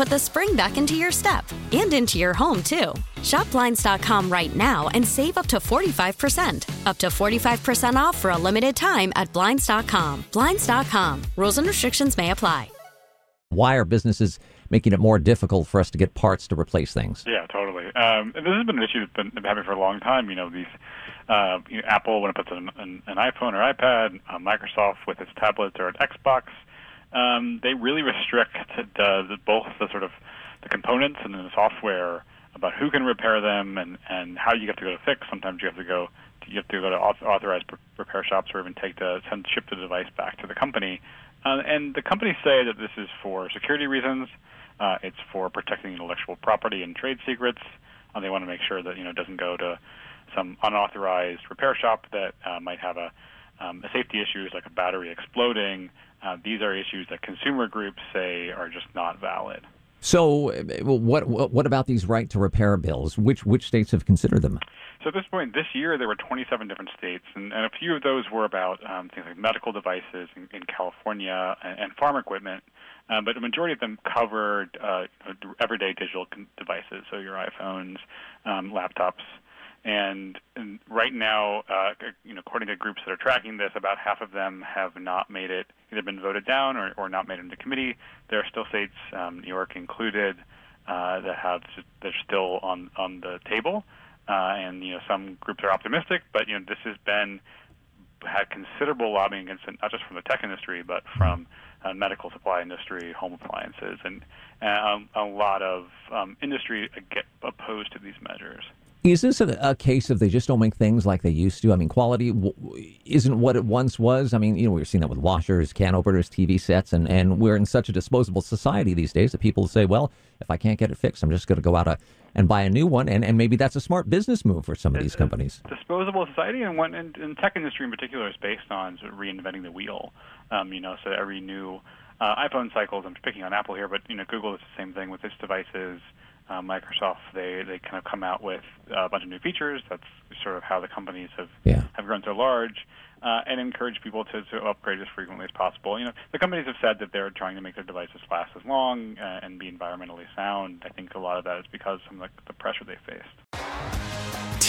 put the spring back into your step and into your home, too. Shop Blinds.com right now and save up to 45%. Up to 45% off for a limited time at Blinds.com. Blinds.com. Rules and restrictions may apply. Why are businesses making it more difficult for us to get parts to replace things? Yeah, totally. Um, and this has been an issue that's been happening for a long time. You know, these uh, you know, Apple when it puts an, an, an iPhone or iPad, uh, Microsoft with its tablets or an Xbox, um, they really restrict the, the, both the sort of the components and then the software about who can repair them and, and how you have to go to fix. Sometimes you have to go you have to go to authorized repair shops or even take the send ship the device back to the company. Uh, and the companies say that this is for security reasons. Uh, it's for protecting intellectual property and trade secrets. Uh, they want to make sure that you know it doesn't go to some unauthorized repair shop that uh, might have a, um, safety issues like a battery exploding. Uh, these are issues that consumer groups say are just not valid. So, what what about these right to repair bills? Which which states have considered them? So at this point, this year there were 27 different states, and, and a few of those were about um, things like medical devices in, in California and, and farm equipment. Um, but a majority of them covered uh, everyday digital devices, so your iPhones, um, laptops, and, and right now, uh, you know, according to groups that are tracking this, about half of them have not made it, either been voted down or, or not made into committee. There are still states, um, New York included, uh, that have they're still on on the table. Uh, and you know, some groups are optimistic, but you know, this has been had considerable lobbying against it, not just from the tech industry, but from uh, medical supply industry, home appliances, and um, a lot of um, industry opposed to these measures. Is this a, a, case of they just don't make things like they used to? I mean, quality w- isn't what it once was. I mean, you know, we are seeing that with washers, can openers, TV sets, and, and we're in such a disposable society these days that people say, well, if I can't get it fixed, I'm just going to go out a, and buy a new one. And, and maybe that's a smart business move for some of these companies. Disposable society, and one and, and tech industry in particular, is based on sort of reinventing the wheel. Um, you know, so every new uh, iPhone cycles, I'm picking on Apple here, but, you know, Google is the same thing with its devices uh, Microsoft, they they kind of come out with a bunch of new features. That's sort of how the companies have yeah. have grown so large, uh, and encourage people to, to upgrade as frequently as possible. You know, the companies have said that they're trying to make their devices last as long uh, and be environmentally sound. I think a lot of that is because of the, the pressure they faced.